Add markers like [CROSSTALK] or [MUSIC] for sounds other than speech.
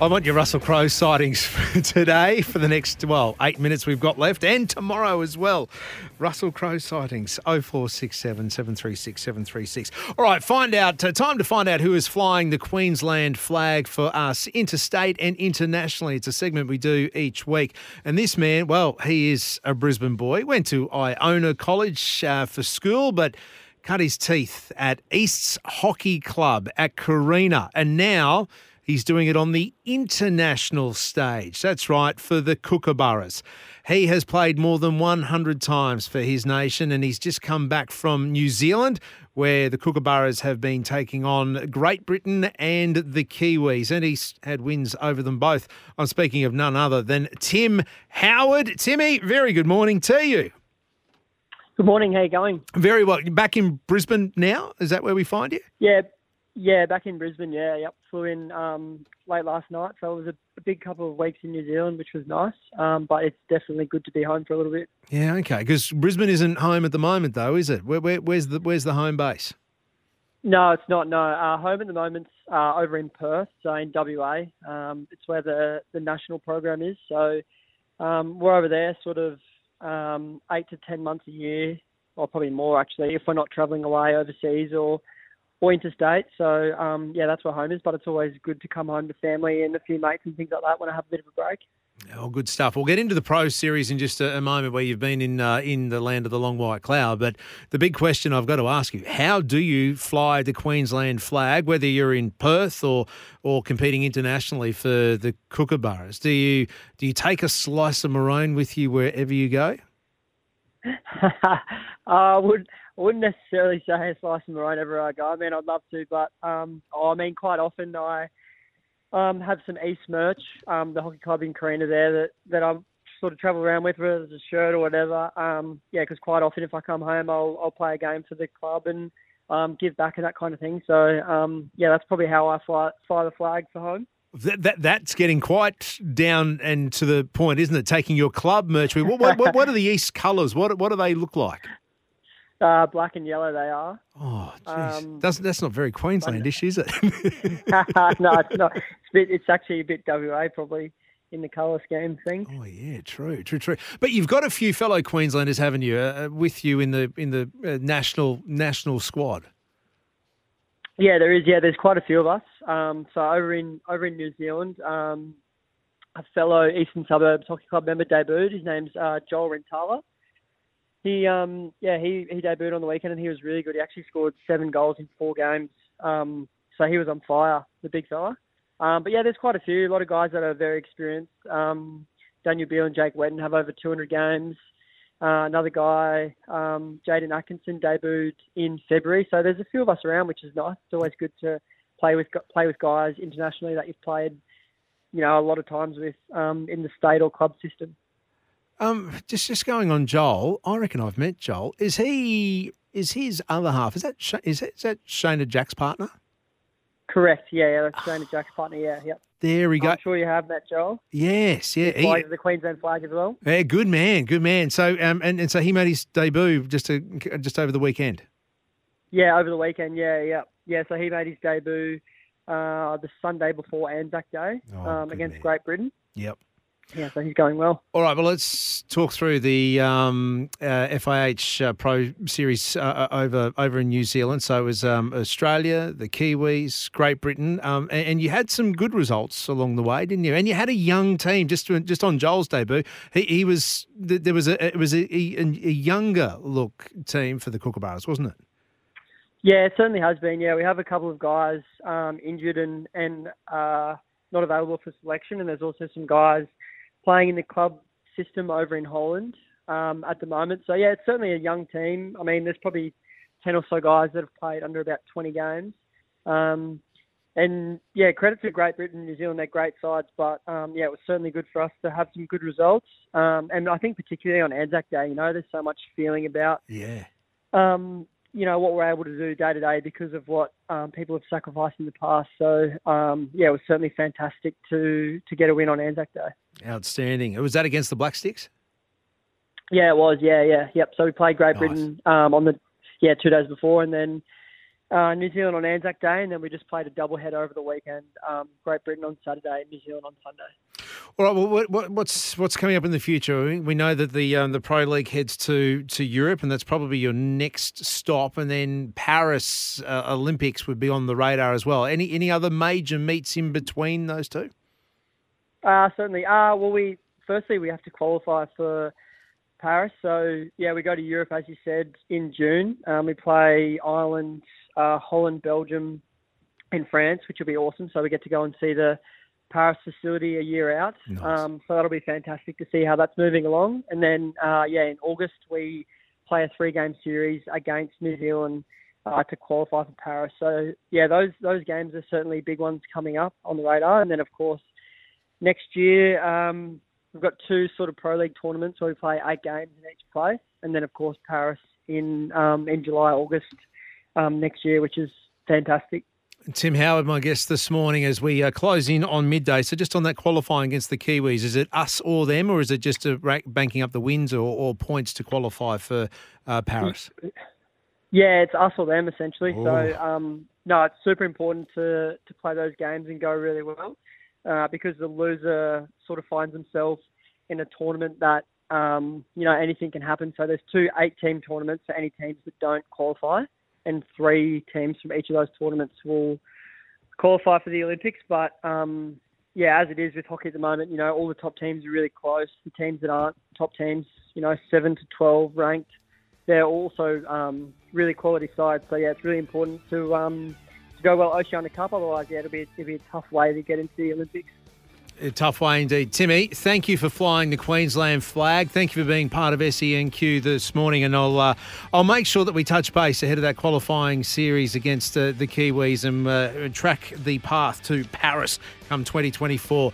I want your Russell Crowe sightings [LAUGHS] for today for the next, well, eight minutes we've got left and tomorrow as well. Russell Crowe sightings 0467 736 736. All right, find out, uh, time to find out who is flying the Queensland flag for us interstate and internationally. It's a segment we do each week. And this man, well, he is a Brisbane boy, went to Iona College uh, for school, but cut his teeth at East's Hockey Club at Carina. And now He's doing it on the international stage. That's right, for the Kookaburras. He has played more than 100 times for his nation, and he's just come back from New Zealand, where the Kookaburras have been taking on Great Britain and the Kiwis, and he's had wins over them both. I'm speaking of none other than Tim Howard. Timmy, very good morning to you. Good morning. How you going? Very well. Back in Brisbane now? Is that where we find you? Yeah, yeah, back in Brisbane. Yeah, yep. Flew in um, late last night, so it was a, a, big couple of weeks in New Zealand, which was nice. Um, but it's definitely good to be home for a little bit. Yeah, okay. Because Brisbane isn't home at the moment, though, is it? Where, where, where's the Where's the home base? No, it's not. No, uh, home at the moment's uh, over in Perth, so in WA. Um, it's where the the national program is. So um, we're over there, sort of um, eight to ten months a year, or probably more actually, if we're not travelling away overseas or or interstate. So um, yeah, that's where home is. But it's always good to come home to family and a few mates and things like that when I have a bit of a break. Oh, good stuff. We'll get into the pro series in just a, a moment where you've been in uh, in the land of the long white cloud. But the big question I've got to ask you: How do you fly the Queensland flag, whether you're in Perth or or competing internationally for the Kookaburras? Do you do you take a slice of maroon with you wherever you go? [LAUGHS] I would I wouldn't necessarily say a slice of maroon everywhere I go. I mean, I'd love to, but um, oh, I mean, quite often I um, have some East merch, um, the hockey club in Carina there that that I sort of travel around with, whether it's a shirt or whatever. Um, yeah, because quite often if I come home, I'll I'll play a game for the club and um, give back and that kind of thing. So um, yeah, that's probably how I fly fly the flag for home. That, that that's getting quite down and to the point, isn't it? Taking your club merch. What, what, what, what are the East colours? What what do they look like? [LAUGHS] Uh, black and yellow they are. Oh, jeez. Um, that's, that's not very Queenslandish, is it? [LAUGHS] no, it's not. It's, bit, it's actually a bit WA probably in the colour scheme thing. Oh yeah, true, true, true. But you've got a few fellow Queenslanders, haven't you, uh, uh, with you in the in the uh, national national squad? Yeah, there is. Yeah, there's quite a few of us. Um, so over in over in New Zealand, um, a fellow Eastern Suburbs Hockey Club member debuted. His name's uh, Joel Rintala he um yeah he he debuted on the weekend and he was really good. He actually scored seven goals in four games. Um, so he was on fire, the big fella. Um, but yeah, there's quite a few. A lot of guys that are very experienced. Um, Daniel Beale and Jake Whetton have over 200 games. Uh, another guy, um, Jaden Atkinson, debuted in February. So there's a few of us around, which is nice. It's always good to play with play with guys internationally that you've played, you know, a lot of times with um, in the state or club system. Um, just just going on Joel. I reckon I've met Joel. Is he? Is his other half? Is that is that, is that Shayna Jack's partner? Correct. Yeah, yeah, that's Shayna Jack's partner. Yeah, yep. There we go. I'm sure you have met Joel. Yes, yeah. He flies the Queensland flag as well. Yeah, good man, good man. So, um, and, and so he made his debut just a, just over the weekend. Yeah, over the weekend. Yeah, yeah, yeah. So he made his debut uh, the Sunday before Anzac Day oh, um, against man. Great Britain. Yep. Yeah, so he's going well. All right, well, let's talk through the um, uh, FIH uh, Pro Series uh, uh, over over in New Zealand. So it was um, Australia, the Kiwis, Great Britain, um, and, and, you had some good results along the way, didn't you? And you had a young team just to, just on Joel's debut. He, he was there was a it was a, a, a younger look team for the Kookaburras, wasn't it? Yeah, it certainly has been. Yeah, we have a couple of guys um, injured and and uh, not available for selection, and there's also some guys playing in the club system over in Holland um, at the moment. So yeah, it's certainly a young team. I mean, there's probably ten or so guys that have played under about 20 games. Um, and yeah, credit to Great Britain, and New Zealand, they're great sides. But um, yeah, it was certainly good for us to have some good results. Um, and I think particularly on Anzac Day, you know, there's so much feeling about yeah. Um, you know what we're able to do day to day because of what um, people have sacrificed in the past. So um, yeah, it was certainly fantastic to to get a win on Anzac Day. Outstanding. Was that against the Black Sticks? Yeah, it was. Yeah, yeah, yep. So we played Great nice. Britain um, on the yeah two days before, and then uh, New Zealand on Anzac Day, and then we just played a double header over the weekend. Um, Great Britain on Saturday, New Zealand on Sunday. All right. Well, what, what, what's what's coming up in the future? We know that the um, the Pro League heads to to Europe, and that's probably your next stop, and then Paris uh, Olympics would be on the radar as well. Any any other major meets in between those two? Uh, certainly. Uh, well, we firstly we have to qualify for Paris. So yeah, we go to Europe as you said in June. Um, we play Ireland, uh, Holland, Belgium, and France, which will be awesome. So we get to go and see the Paris facility a year out. Nice. Um, so that'll be fantastic to see how that's moving along. And then uh, yeah, in August we play a three-game series against New Zealand. Uh, to qualify for Paris, so yeah, those those games are certainly big ones coming up on the radar. And then, of course, next year um, we've got two sort of pro league tournaments where we play eight games in each place, and then of course Paris in um, in July August um, next year, which is fantastic. Tim Howard, my guest this morning, as we uh, close in on midday. So, just on that qualifying against the Kiwis, is it us or them, or is it just rank, banking up the wins or, or points to qualify for uh, Paris? Yeah, it's us or them essentially. Ooh. So um, no, it's super important to to play those games and go really well uh, because the loser sort of finds themselves in a tournament that um, you know anything can happen. So there's two eight-team tournaments for any teams that don't qualify, and three teams from each of those tournaments will qualify for the Olympics. But um, yeah, as it is with hockey at the moment, you know all the top teams are really close. The teams that aren't top teams, you know, seven to twelve ranked, they're also um, really quality sides. So yeah, it's really important to um, to go well Oceania Cup. Otherwise, yeah, it'll be it'll be a tough way to get into the Olympics. A tough way indeed. Timmy, thank you for flying the Queensland flag. Thank you for being part of SENQ this morning, and I'll uh, I'll make sure that we touch base ahead of that qualifying series against uh, the Kiwis and uh, track the path to Paris come 2024.